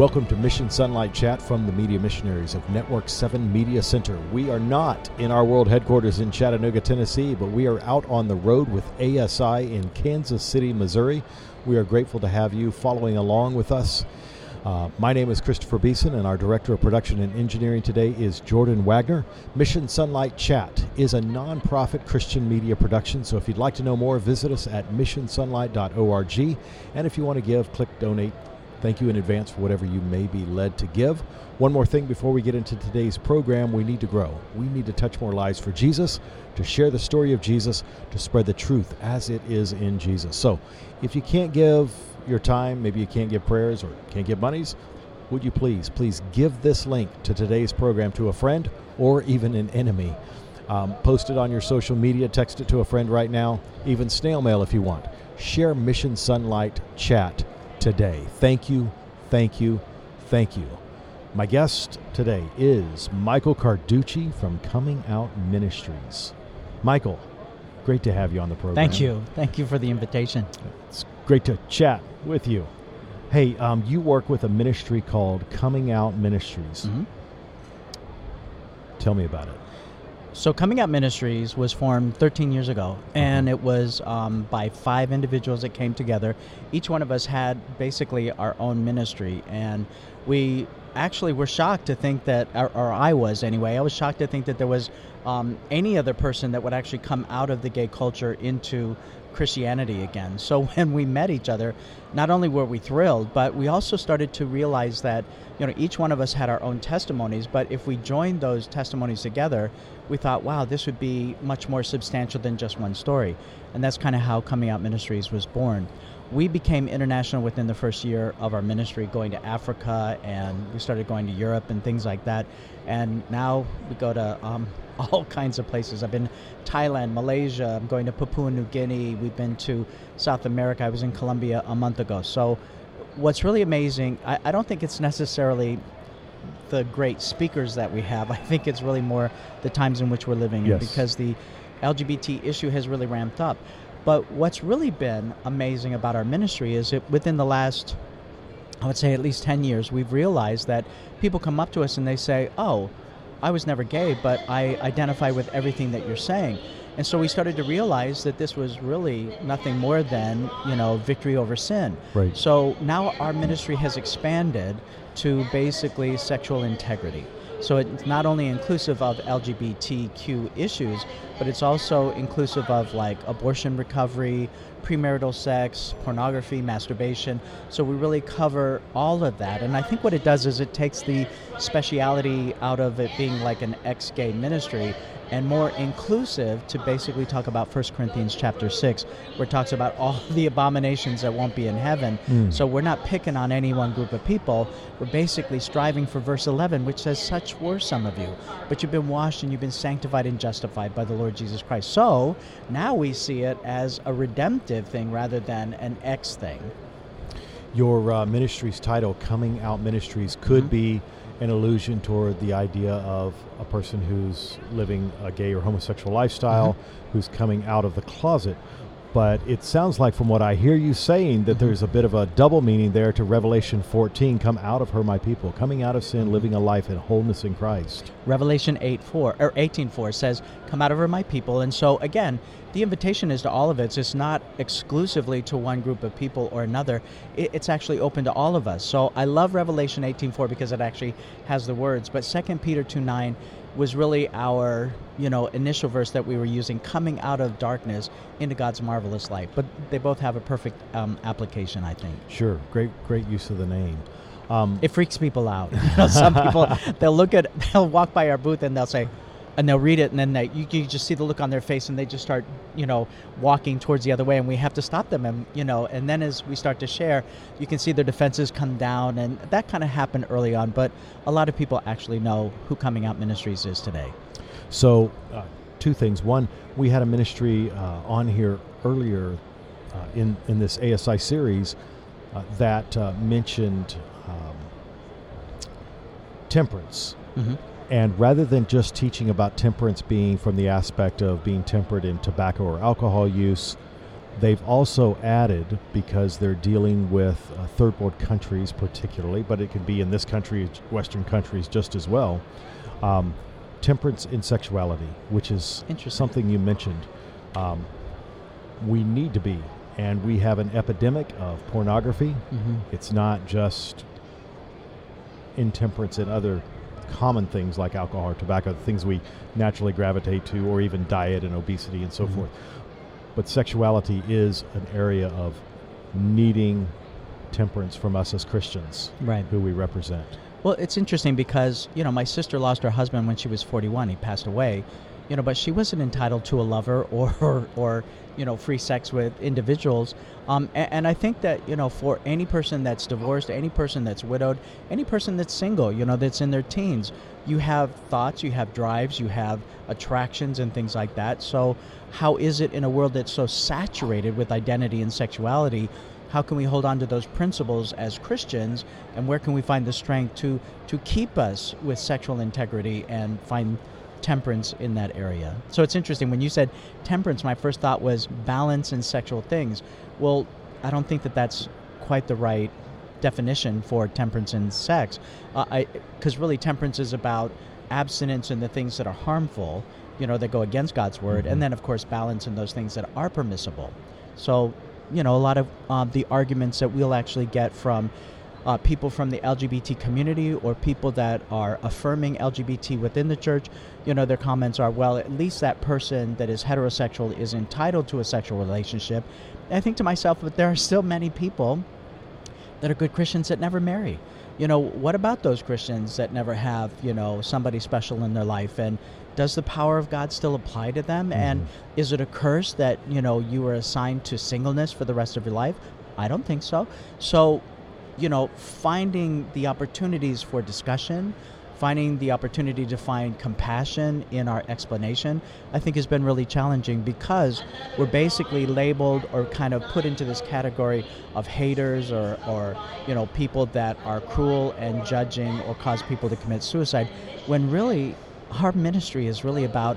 Welcome to Mission SONlight Chat from the Media Missionaries of Network 7 Media Center. We are not in our world headquarters in Chattanooga, Tennessee, but we are out on the road with ASI in Kansas City, Missouri. We are grateful to have you following along with us. Uh, my name is Christopher Beeson, and our Director of Production and Engineering today is Jordan Wagner. Mission SONlight Chat is a nonprofit Christian media production, so if you'd like to know more, visit us at missionsonlight.org. And if you want to give, click donate. Thank you in advance for whatever you may be led to give. One more thing before we get into today's program we need to grow. We need to touch more lives for Jesus, to share the story of Jesus, to spread the truth as it is in Jesus. So if you can't give, your time, maybe you can't give prayers or can't give monies, would you please, please give this link to today's program to a friend or even an enemy? Um, post it on your social media, text it to a friend right now, even snail mail if you want. Share Mission SONlight Chat today. Thank you, thank you, thank you. My guest today is Michael Carducci from Coming Out Ministries. Michael, great to have you on the program. Thank you. Thank you for the invitation. It's great to chat with you. Hey, um, you work with a ministry called Coming Out Ministries. Mhm. Tell me about it. So, Coming Out Ministries was formed 13 years ago, and it was um, by five individuals that came together. Each one of us had basically our own ministry, and we actually were shocked to think that, or, or I was anyway, I was shocked to think that there was um, any other person that would actually come out of the gay culture into Christianity again. So when we met each other, not only were we thrilled, but we also started to realize that you know each one of us had our own testimonies. But if we joined those testimonies together, we thought, wow, this would be much more substantial than just one story. And that's kind of how Coming Out Ministries was born. We became international within the first year of our ministry, going to Africa, and we started going to Europe and things like that. And now we go to um, all kinds of places. I've been Thailand, Malaysia. I'm going to Papua New Guinea. We've been to South America. I was in Colombia a month ago. So, what's really amazing, I, I don't think it's necessarily the great speakers that we have. I think it's really more the times in which we're living Yes. because the LGBT issue has really ramped up. But what's really been amazing about our ministry is that within the last, I would say at least 10 years, we've realized that people come up to us and they say, Oh, I was never gay, but I identify with everything that you're saying. And so we started to realize that this was really nothing more than, you know, victory over sin. Right. So now our ministry has expanded to basically sexual integrity. So it's not only inclusive of LGBTQ issues, but it's also inclusive of like abortion recovery, premarital sex, pornography, masturbation. So we really cover all of that. And I think what it does is it takes the speciality out of it being like an ex-gay ministry and more inclusive to basically talk about 1 Corinthians chapter 6 where it talks about all the abominations that won't be in heaven. Mm. So we're not picking on any one group of people. We're basically striving for verse 11 which says such were some of you, but you've been washed and you've been sanctified and justified by the Lord Jesus Christ. So now we see it as a redemptive thing rather than an X thing. Your uh, ministry's title, Coming Out Ministries, could Mhm. be an allusion toward the idea of a person who's living a gay or homosexual lifestyle, who's coming out of the closet. But it sounds like, from what I hear you saying, that Mhm. there's a bit of a double meaning there to Revelation 14 come out of her, my people, coming out of sin, living a life in wholeness in Christ. Revelation 8 4 or 18 4 says, Come out of her, my people. And so, again, the invitation is to all of us. It's not exclusively to one group of people or another. It's actually open to all of us. So I love Revelation 18 4 because it actually has the words. But 2 Peter 2 9 was really our you know initial verse that we were using coming out of darkness into god's marvelous light but they both have a perfect um, application i think Sure, great, great use of the name. Um, it freaks people out. You know, some people they'll look at they'll walk by our booth and they'll say, and they'll read it, and then they you, you just see the look on their face, and they just start you know walking towards the other way, and we have to stop them, and you know, and then as we start to share, you can see their defenses come down, and that kind of happened early on, but a lot of people actually know who Coming Out Ministries is today. So, uh, two things. One, we had a ministry uh, on here earlier uh, in in this ASI series uh, that uh, mentioned um, temperance. Mm-hmm. And rather than just teaching about temperance being from the aspect of being temperate in tobacco or alcohol use, They've also added, because they're dealing with uh, third world countries particularly, but it could be in this country, Western countries just as well, um, temperance in sexuality, which is something you mentioned. Um, we need to be, and we have an epidemic of pornography. Mm-hmm. It's not just intemperance and other common things like alcohol or tobacco, the things we naturally gravitate to, or even diet and obesity and so Mhm. forth. But sexuality is an area of needing temperance from us as Christians, Right. who we represent. Well, it's interesting because you know my sister lost her husband when she was 41. He passed away, you know, but she wasn't entitled to a lover or or, you know free sex with individuals. Um, and, and I think that you know for any person that's divorced, any person that's widowed, any person that's single, you know, that's in their teens, you have thoughts, you have drives, you have attractions and things like that. So how is it in a world that's so saturated with identity and sexuality? how can we hold on to those principles as Christians, and where can we find the strength to to keep us with sexual integrity and find temperance in that area? So it's interesting when you said temperance. My first thought was balance in sexual things. Well, I don't think that that's quite the right definition for temperance in sex, uh, because really temperance is about abstinence in the things that are harmful, you know, that go against God's word, Mhm. and then of course balance in those things that are permissible. So you know, a lot of um, the arguments that we'll actually get from uh, people from the LGBT community or people that are affirming LGBT within the church, you know, their comments are, well, at least that person that is heterosexual is entitled to a sexual relationship. And I think to myself, but there are still many people that are good Christians that never marry. You know, what about those Christians that never have, you know, somebody special in their life? And does the power of God still apply to them? And Mhm. is it a curse that, you know, you were assigned to singleness for the rest of your life? I don't think so. So, you know, finding the opportunities for discussion, finding the opportunity to find compassion in our explanation, I think has been really challenging because we're basically labeled or kind of put into this category of haters or, or you know, people that are cruel and judging or cause people to commit suicide, when really our ministry is really about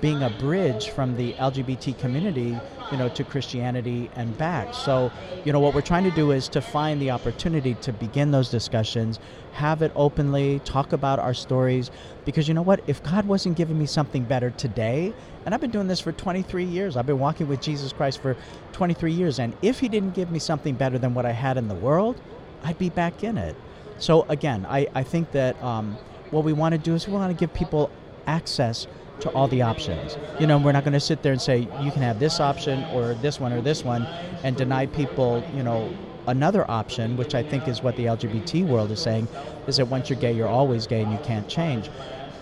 being a bridge from the LGBT community, you know, to Christianity and back. So, you know, what we're trying to do is to find the opportunity to begin those discussions, have it openly, talk about our stories, because you know what? If God wasn't giving me something better today, and I've been doing this for 23 years, I've been walking with Jesus Christ for 23 years, and if He didn't give me something better than what I had in the world, I'd be back in it. So again, I, I think that um, what we want to do is we want to give people access to all the options. You know, we're not going to sit there and say you can have this option or this one or this one and deny people, you know, another option, which I think is what the LGBT world is saying, is that once you're gay, you're always gay and you can't change.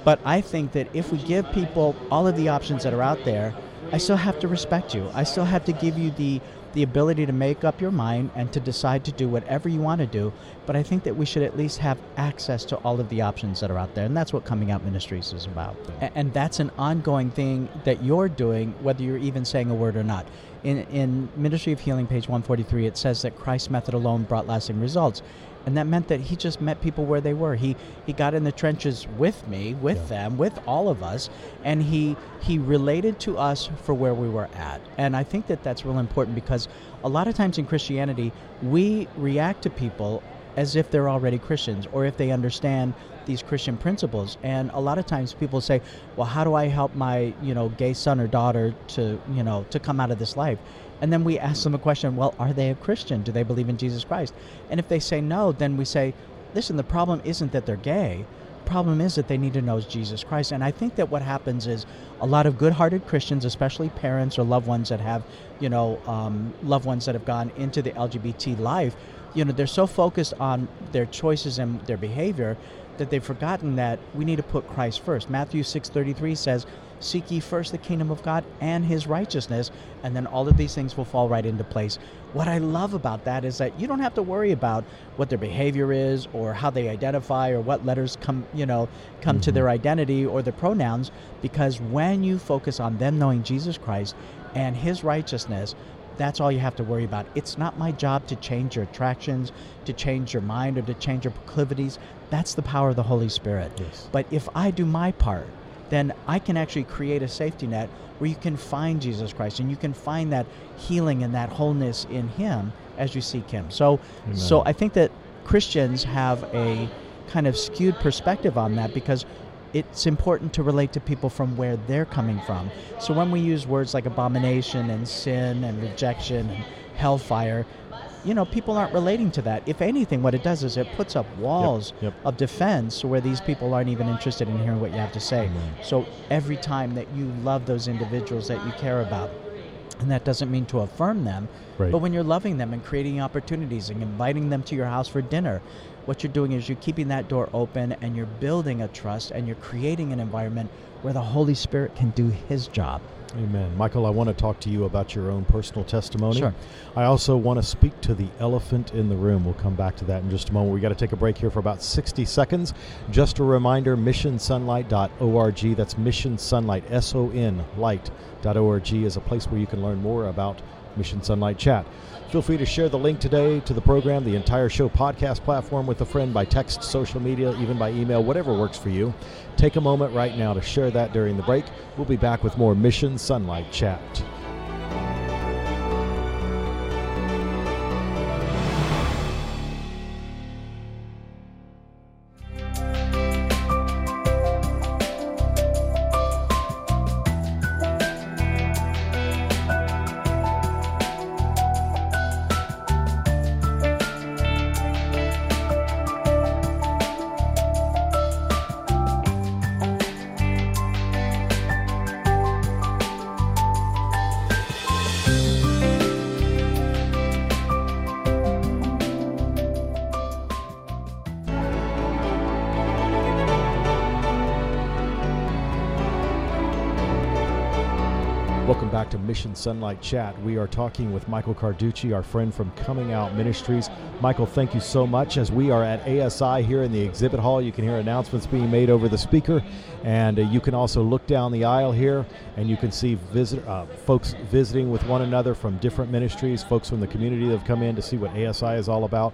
But I think that if we give people all of the options that are out there, I still have to respect you. I still have to give you the the ability to make up your mind and to decide to do whatever you want to do. But I think that we should at least have access to all of the options that are out there. And that's what Coming Out Ministries is about. And that's an ongoing thing that you're doing, whether you're even saying a word or not. In, in Ministry of Healing, page 143, it says that Christ's method alone brought lasting results. And that meant that he just met people where they were. He he got in the trenches with me, with Yeah. them, with all of us, and he he related to us for where we were at. And I think that that's real important because a lot of times in Christianity, we react to people as if they're already Christians or if they understand these Christian principles. And a lot of times people say, "Well, how do I help my, you know, gay son or daughter to, you know, to come out of this life?" And then we ask them a question, "Well, are they a Christian? Do they believe in Jesus Christ?" And if they say no, then we say, "Listen, the problem isn't that they're gay. Problem is that they need to know Jesus Christ." And I think that what happens is a lot of good-hearted Christians, especially parents or loved ones that have, you know, um, loved ones that have gone into the LGBT life, you know, they're so focused on their choices and their behavior that they've forgotten that we need to put Christ first. Matthew 6:33 says, "Seek ye first the kingdom of God and his righteousness, and then all of these things will fall right into place." What I love about that is that you don't have to worry about what their behavior is or how they identify or what letters come, you know, come to Mhm. their identity or their pronouns because when you focus on them knowing Jesus Christ and his righteousness, that's all you have to worry about. It's not my job to change your attractions, to change your mind, or to change your proclivities. That's the power of the Holy Spirit. Yes. But if I do my part, then I can actually create a safety net where you can find Jesus Christ and you can find that healing and that wholeness in Him as you seek Him. So, Amen. so I think that Christians have a kind of skewed perspective on that because it's important to relate to people from where they're coming from. So when we use words like abomination and sin and rejection and hellfire, you know, people aren't relating to that. If anything, what it does is it puts up walls yep. of defense where these people aren't even interested in hearing what you have to say. So every time that you love those individuals that you care about, and that doesn't mean to affirm them, Right. but when you're loving them and creating opportunities and inviting them to your house for dinner, what you're doing is you're keeping that door open and you're building a trust and you're creating an environment where the Holy Spirit can do His job. Amen. Michael, I want to talk to you about your own personal testimony. Sure. I also want to speak to the elephant in the room. We'll come back to that in just a moment. We got to take a break here for about 60 seconds. Just a reminder missionsonlight.org. That's Mission SONlight, S O N light.org is a place where you can learn more about Mission SONlight Chat. Feel free to share the link today to the program, the entire show podcast platform with a friend by text, social media, even by email, whatever works for you. Take a moment right now to share that during the break. We'll be back with more Mission SONlight Chat. Back to Mission SONlight Chat. We are talking with Michael Carducci, our friend from Coming Out Ministries. Michael, thank you so much. As we are at ASI here in the exhibit hall, you can hear announcements being made over the speaker, and uh, you can also look down the aisle here and you can see visit, uh, folks visiting with one another from different ministries, folks from the community that have come in to see what ASI is all about.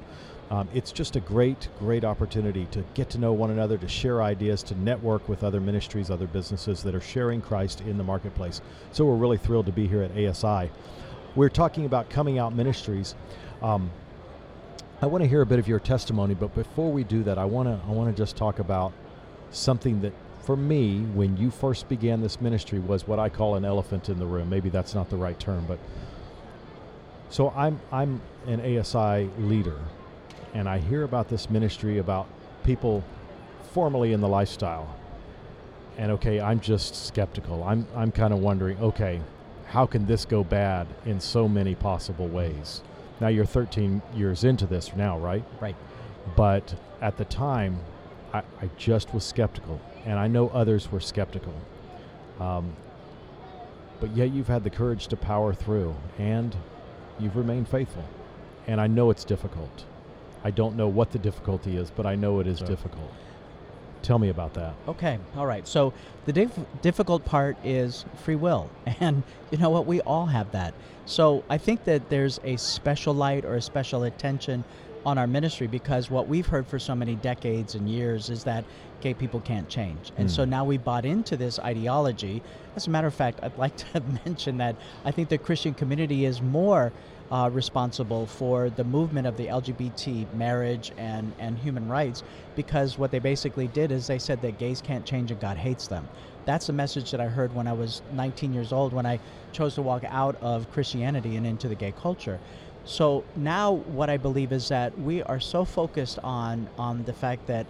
Um, it's just a great, great opportunity to get to know one another, to share ideas, to network with other ministries, other businesses that are sharing Christ in the marketplace. So we're really thrilled to be here at ASI. We're talking about coming out ministries. Um, I want to hear a bit of your testimony, but before we do that, I want to I want to just talk about something that for me, when you first began this ministry, was what I call an elephant in the room. Maybe that's not the right term, but so I'm I'm an ASI leader, and I hear about this ministry about people formerly in the lifestyle. And okay, I'm just skeptical. I'm I'm kind of wondering, okay, how can this go bad in so many possible ways? Now you're 13 years into this now, right? Right. But at the time, I, I just was skeptical, and I know others were skeptical. Um, but yet you've had the courage to power through, and you've remained faithful. And I know it's difficult. I don't know what the difficulty is, but I know it is difficult. Tell me about that. Okay, all right. So the dif- difficult part is free will. And you know what? We all have that. So I think that there's a special light or a special attention on our ministry because what we've heard for so many decades and years is that gay people can't change. And Mm. so now we bought into this ideology. As a matter of fact, I'd like to mention that I think the Christian community is more uh, responsible for the movement of the LGBT marriage and, and human rights because what they basically did is they said that gays can't change and God hates them. That's the message that I heard when I was 19 years old when I chose to walk out of Christianity and into the gay culture. So now what I believe is that we are so focused on on the fact that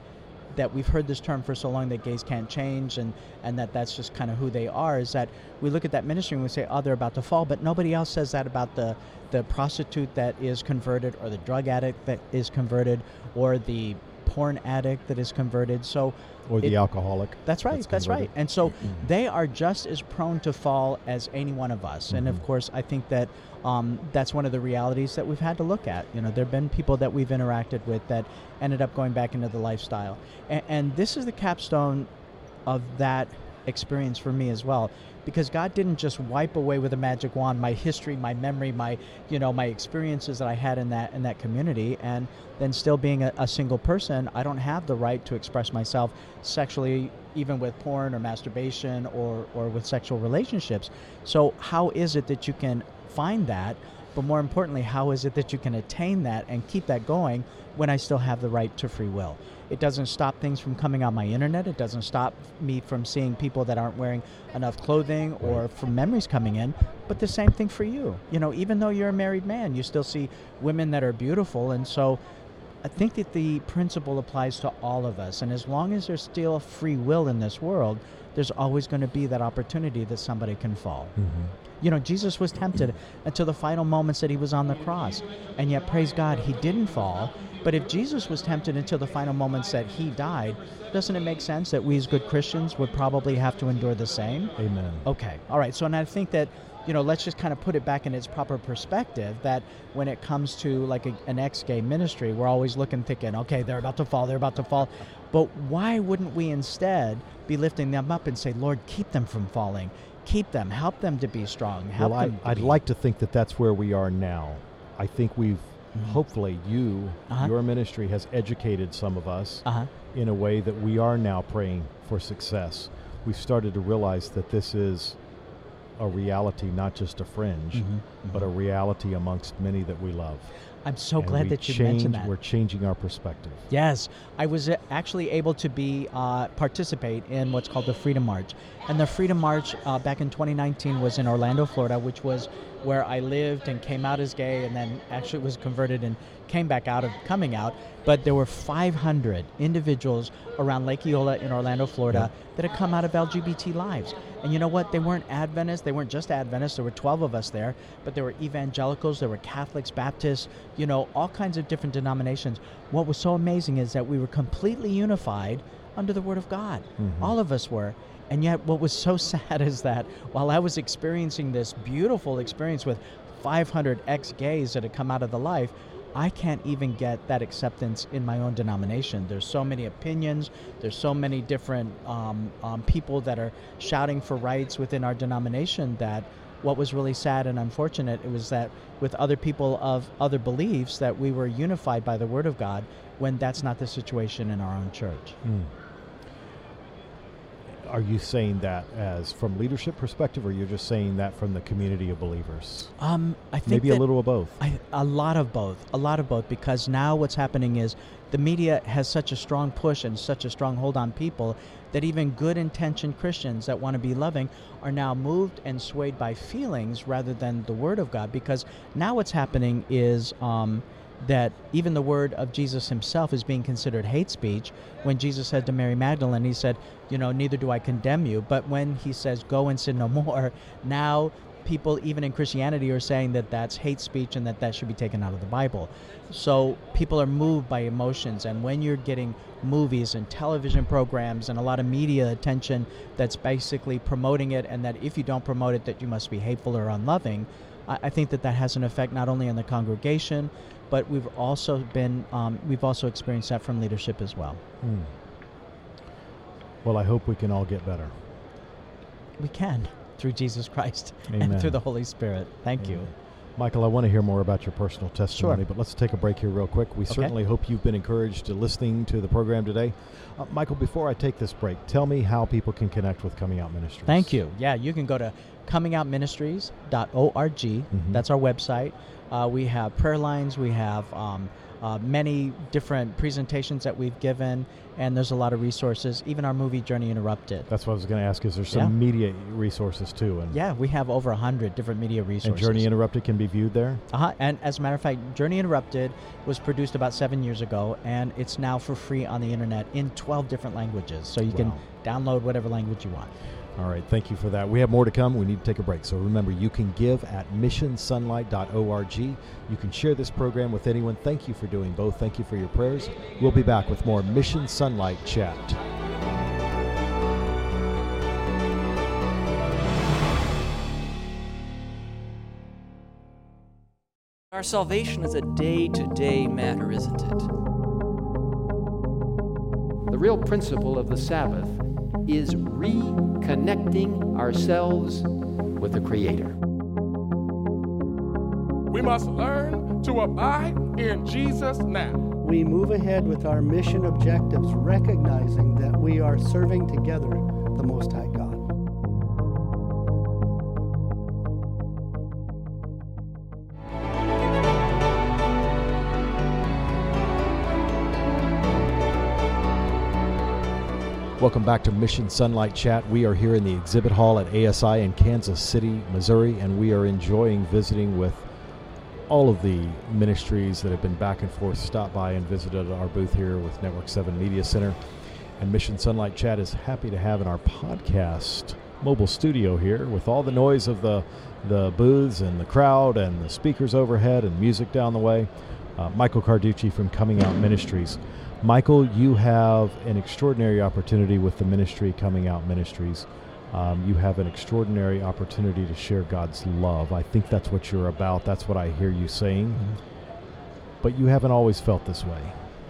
that we've heard this term for so long that gays can't change and, and that that's just kind of who they are is that we look at that ministry and we say, oh, they're about to fall, but nobody else says that about the, the prostitute that is converted or the drug addict that is converted or the porn addict that is converted. So Or the It- alcoholic. that's right. That's That's, right. And so they are just as prone to fall as any one of us. And Mhm. of course, I think that um, that's one of the realities that we've had to look at. You know, there have been people that we've interacted with that ended up going back into the lifestyle. And, and this is the capstone of that experience for me as well because God didn't just wipe away with a magic wand my history, my memory, my you know my experiences that I had in that in that community, and then still being a, a single person, I don't have the right to express myself sexually, even with porn or masturbation or or with sexual relationships. So how is it that you can find that? But more importantly, how is it that you can attain that and keep that going when I still have the right to free will? It doesn't stop things from coming on my internet. It doesn't stop me from seeing people that aren't wearing enough clothing or from memories coming in. But the same thing for you. You know, even though you're a married man, you still see women that are beautiful. And so I think that the principle applies to all of us. And as long as there's still free will in this world, there's always going to be that opportunity that somebody can fall. Mm-hmm. You know, Jesus was tempted until the final moments that he was on the cross. And yet, praise God, he didn't fall. But if Jesus was tempted until the final moments that he died, doesn't it make sense that we as good Christians would probably have to endure the same? Amen. Okay. All right. So, and I think that, you know, let's just kind of put it back in its proper perspective that when it comes to like a, an ex gay ministry, we're always looking, thinking, okay, they're about to fall, they're about to fall. But why wouldn't we instead be lifting them up and say, Lord, keep them from falling? Keep them, help them to be strong. Help well, I, them I'd be- like to think that that's where we are now. I think we've, Mhm. hopefully, you, Uh-huh. your ministry has educated some of us Uh-huh. in a way that we are now praying for success. We've started to realize that this is a reality, not just a fringe, Mhm. but a reality amongst many that we love. I'm so And glad that you change, mentioned that. We're changing our perspective. Yes, I was uh, actually able to be uh, participate in what's called the Freedom March, and the Freedom March uh, back in 2019 was in Orlando, Florida, which was where I lived and came out as gay, and then actually was converted and came back out of coming out. But there were 500 individuals around Lake Eola in Orlando, Florida, that had come out of LGBT lives. And you know what? They weren't Adventists. They weren't just Adventists. There were 12 of us there, but there were evangelicals, there were Catholics, Baptists, you know, all kinds of different denominations. What was so amazing is that we were completely unified under the Word of God. Mhm. All of us were. And yet, what was so sad is that while I was experiencing this beautiful experience with 500 ex gays that had come out of the life, I can't even get that acceptance in my own denomination. There's so many opinions. There's so many different um, um, people that are shouting for rights within our denomination that what was really sad and unfortunate it was that with other people of other beliefs that we were unified by the word of God when that's not the situation in our own church. Mm. Are you saying that as from leadership perspective, or you're just saying that from the community of believers? Um, I think Maybe a little of both. I, a lot of both. A lot of both because now what's happening is the media has such a strong push and such a strong hold on people that even good intentioned Christians that want to be loving are now moved and swayed by feelings rather than the Word of God. Because now what's happening is um, that even the word of Jesus himself is being considered hate speech. When Jesus said to Mary Magdalene, he said, You know, neither do I condemn you. But when he says, Go and sin no more, now people, even in Christianity, are saying that that's hate speech and that that should be taken out of the Bible. So people are moved by emotions. And when you're getting movies and television programs and a lot of media attention that's basically promoting it, and that if you don't promote it, that you must be hateful or unloving, I, I think that that has an effect not only on the congregation, but we've also been um, we've also experienced that from leadership as well. Mm. Well, I hope we can all get better. We can through Jesus Christ Amen. and through the Holy Spirit. Thank you. Michael, I want to hear more about your personal testimony, Sure. but let's take a break here real quick. We Okay. certainly hope you've been encouraged to listening to the program today. Uh, Michael, before I take this break, tell me how people can connect with Coming Out Ministries. Thank you. Yeah, you can go to comingoutministries.org. Mhm. That's our website. Uh, we have prayer lines. We have um, uh, many different presentations that we've given, and there's a lot of resources. Even our movie Journey Interrupted. That's what I was going to ask. Is there some Yeah. media resources too? And, Yeah, we have over a hundred different media resources. and. Journey Interrupted can be viewed there? Uh-huh. And as a matter of fact, Journey Interrupted was produced about seven years ago, and it's now for free on the internet in 12 different languages. So you Wow. can download whatever language you want. All right, thank you for that. We have more to come. We need to take a break. So remember, you can give at missionsonlight.org. You can share this program with anyone. Thank you for doing both. Thank you for your prayers. We'll be back with more Mission SONlight Chat. Our salvation is a day to day matter, isn't it? The real principle of the Sabbath is reconnecting ourselves with the Creator. We must learn to abide in Jesus now. We move ahead with our mission objectives, recognizing that we are serving together the Most High God. Welcome back to Mission SONlight Chat. We are here in the exhibit hall at ASI in Kansas City, Missouri, and we are enjoying visiting with all of the ministries that have been back and forth, stopped by and visited our booth here with Network 7 Media Center. And Mission SONlight Chat is happy to have in our podcast mobile studio here with all the noise of the, the booths and the crowd and the speakers overhead and music down the way. Uh, Michael Carducci from Coming Out Ministries. Michael, you have an extraordinary opportunity with the ministry Coming Out Ministries. Um, you have an extraordinary opportunity to share God's love. I think that's what you're about. That's what I hear you saying. Mm-hmm. But you haven't always felt this way.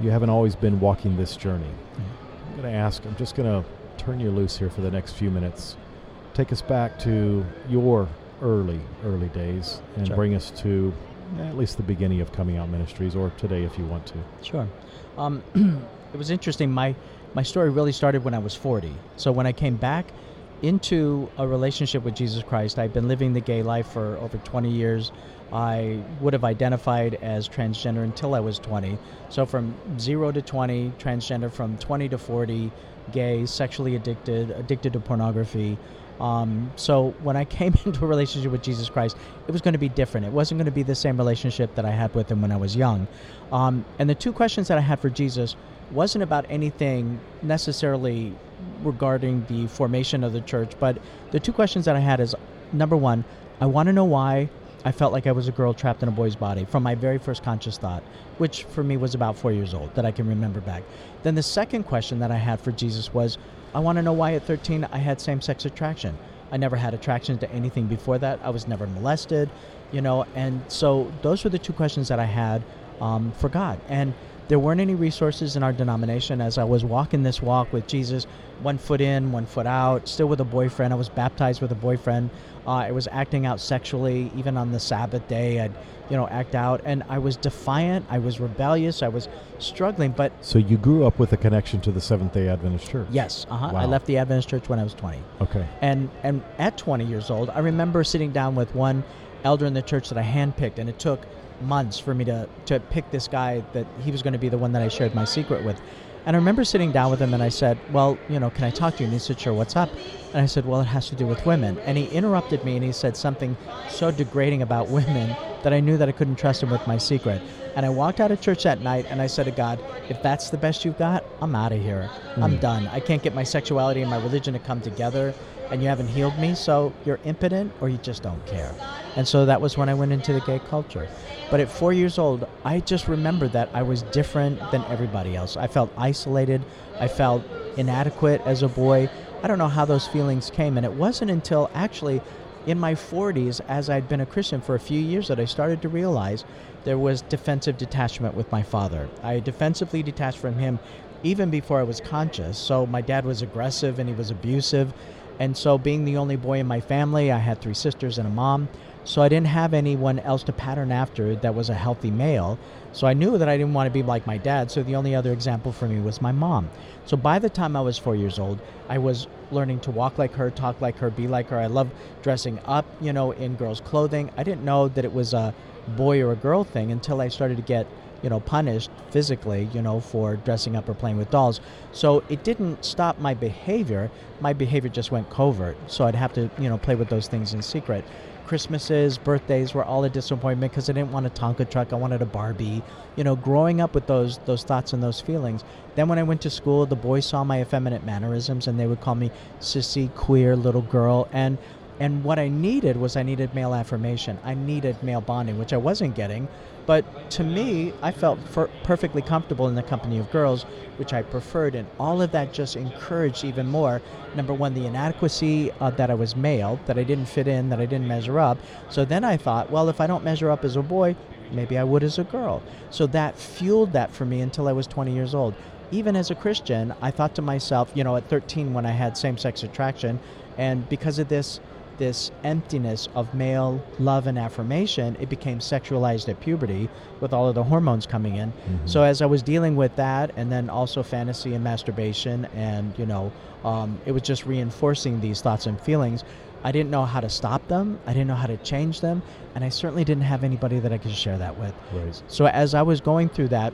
You haven't always been walking this journey. Mm-hmm. I'm going to ask, I'm just going to turn you loose here for the next few minutes. Take us back to your early, early days and Sure. bring us to at least the beginning of Coming Out Ministries or today if you want to. Sure. Um, it was interesting. My my story really started when I was 40. So when I came back into a relationship with Jesus Christ, I'd been living the gay life for over 20 years. I would have identified as transgender until I was 20. So from 0 to 20, transgender, from 20 to 40, gay, sexually addicted, addicted to pornography. Um, so when I came into a relationship with Jesus Christ, it was going to be different. It wasn't going to be the same relationship that I had with him when I was young. Um, and the two questions that I had for Jesus wasn't about anything necessarily regarding the formation of the church, but the two questions that I had is number one, I want to know why I felt like I was a girl trapped in a boy's body from my very first conscious thought, which for me was about four years old, that I can remember back. Then the second question that I had for Jesus was, I want to know why at 13 I had same sex attraction. I never had attraction to anything before that. I was never molested, you know, and so those were the two questions that I had um, for God. And there weren't any resources in our denomination as I was walking this walk with Jesus, one foot in, one foot out, still with a boyfriend. I was baptized with a boyfriend. Uh, I was acting out sexually, even on the Sabbath day. I'd, you know, act out, and I was defiant. I was rebellious. I was struggling, but So you grew up with a connection to the Seventh Day Adventist Church. yes, uh-huh. I left the Adventist church when I was 20. Okay. And and at 20 years old, I remember sitting down with one elder in the church that I handpicked, and it took months for me to to pick this guy that he was going to be the one that I shared my secret with. And I remember sitting down with him, and I said, "Well, you know, can I talk to you?" And he said, "Sure. What's up?" And I said, "Well, it has to do with women." And he interrupted me, and he said something so degrading about women that I knew that I couldn't trust him with my secret. And I walked out of church that night, and I said to God, "If that's the best you've got, I'm out of here. I'm hmm. done. I can't get my sexuality and my religion to come together." And you haven't healed me, so you're impotent or you just don't care. And so that was when I went into the gay culture. But at four years old, I just remembered that I was different than everybody else. I felt isolated. I felt inadequate as a boy. I don't know how those feelings came. And it wasn't until actually in my 40s, as I'd been a Christian for a few years, that I started to realize there was defensive detachment with my father. I defensively detached from him even before I was conscious. So my dad was aggressive and he was abusive. And so, being the only boy in my family, I had three sisters and a mom. So, I didn't have anyone else to pattern after that was a healthy male. So, I knew that I didn't want to be like my dad. So, the only other example for me was my mom. So, by the time I was four years old, I was learning to walk like her, talk like her, be like her. I love dressing up, you know, in girls' clothing. I didn't know that it was a boy or a girl thing until I started to get you know, punished physically, you know, for dressing up or playing with dolls. So it didn't stop my behavior. My behavior just went covert. So I'd have to, you know, play with those things in secret. Christmases, birthdays were all a disappointment because I didn't want a Tonka truck. I wanted a Barbie. You know, growing up with those those thoughts and those feelings. Then when I went to school, the boys saw my effeminate mannerisms and they would call me sissy, queer, little girl. And and what I needed was I needed male affirmation. I needed male bonding, which I wasn't getting. But to me, I felt perfectly comfortable in the company of girls, which I preferred. And all of that just encouraged even more. Number one, the inadequacy uh, that I was male, that I didn't fit in, that I didn't measure up. So then I thought, well, if I don't measure up as a boy, maybe I would as a girl. So that fueled that for me until I was 20 years old. even as a Christian, I thought to myself, you know, at 13 when I had same-sex attraction, and because of this this emptiness of male love and affirmation, it became sexualized at puberty with all of the hormones coming in. Mhm. So as I was dealing with that, and then also fantasy and masturbation, and you know, um, it was just reinforcing these thoughts and feelings. I didn't know how to stop them. I didn't know how to change them, and I certainly didn't have anybody that I could share that with. Right. So as I was going through that,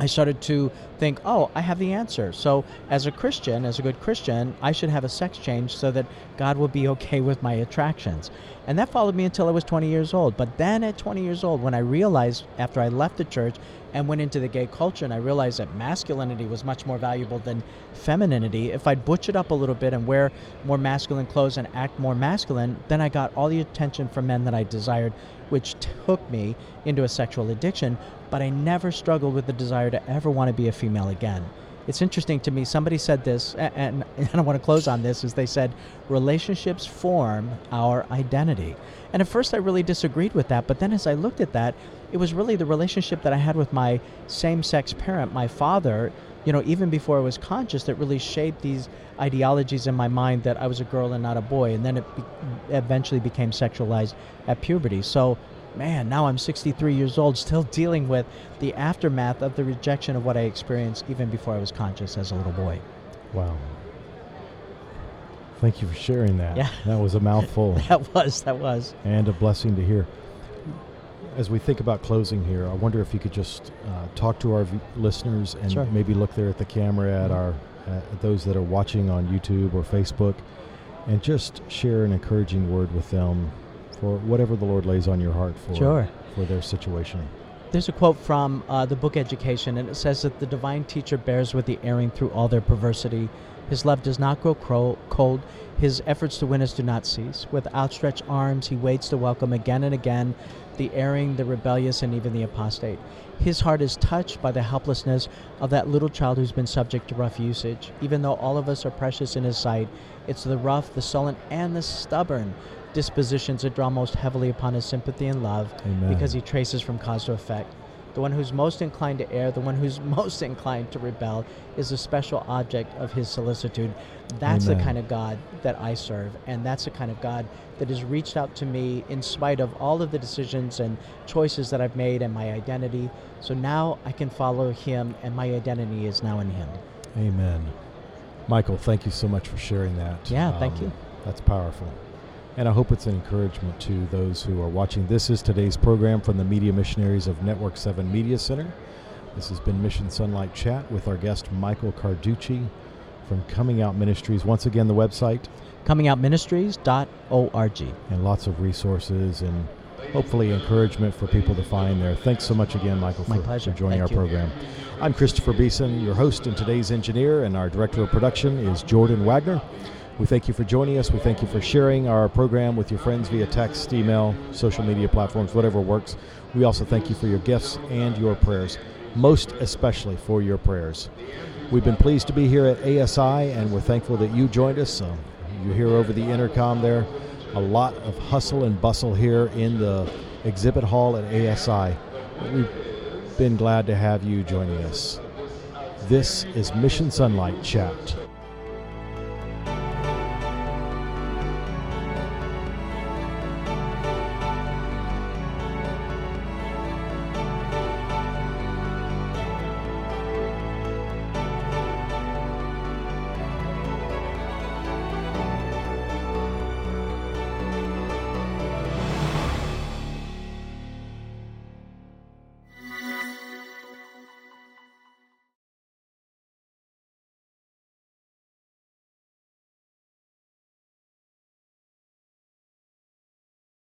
I started to think, oh, I have the answer. So as a Christian, as a good Christian, I should have a sex change so that God will be okay with my attractions. And that followed me until I was 20 years old. But then at 20 years old, when I realized after I left the church and went into the gay culture, and I realized that masculinity was much more valuable than femininity, if I'd butch it up a little bit and wear more masculine clothes and act more masculine, then I got all the attention from men that I desired, which took me into a sexual addiction. But I never struggled with the desire to ever want to be a female again. It's interesting to me. Somebody said this, and, and I want to close on this. Is they said relationships form our identity, and at first I really disagreed with that. But then as I looked at that, it was really the relationship that I had with my same-sex parent, my father. You know, even before I was conscious, that really shaped these ideologies in my mind that I was a girl and not a boy, and then it be- eventually became sexualized at puberty. So man, now I'm 63 years old, still dealing with the aftermath of the rejection of what I experienced even before I was conscious as a little boy. Wow. Thank you for sharing that. Yeah. That was a mouthful That was, that was. and a blessing to hear. As we think about closing here, I wonder if you could just uh, talk to our v- listeners and Sure. maybe look there at the camera at Mhm. our at those that are watching on YouTube or Facebook, and just share an encouraging word with them for whatever the Lord lays on your heart for Sure. for their situation. There's a quote from uh, the book Education, and it says that the divine teacher bears with the erring through all their perversity. His love does not grow cold. His efforts to win us do not cease. With outstretched arms, he waits to welcome again and again the erring, the rebellious, and even the apostate. His heart is touched by the helplessness of that little child who's been subject to rough usage. Even though all of us are precious in his sight, it's the rough, the sullen, and the stubborn dispositions that draw most heavily upon his sympathy and love Amen. because he traces from cause to effect. The one who's most inclined to err, the one who's most inclined to rebel, is a special object of his solicitude. That's Amen. the kind of God that I serve, and that's the kind of God that has reached out to me in spite of all of the decisions and choices that I've made and my identity. So now I can follow him, and my identity is now in him. Amen. Michael, thank you so much for sharing that. Um, Yeah, thank you. That's powerful. And I hope it's an encouragement to those who are watching. This is today's program from the Media Missionaries of Network 7 Media Center. This has been Mission SONlight Chat with our guest Michael Carducci from Coming Out Ministries. Once again, the website Comingoutministries.org. and lots of resources and hopefully encouragement for people to find there. Thanks so much again, Michael, for, for joining Thank our you. program. I'm Christopher Beeson, your host and today's engineer, and our director of production is Jordan Wagner. We thank you for joining us. We thank you for sharing our program with your friends via text, email, social media platforms, whatever works. We also thank you for your gifts and your prayers, most especially for your prayers. We've been pleased to be here at ASI, and we're thankful that you joined us. So you hear over the intercom there a lot of hustle and bustle here in the exhibit hall at ASI. We've been glad to have you joining us. This is Mission SONlight Chat.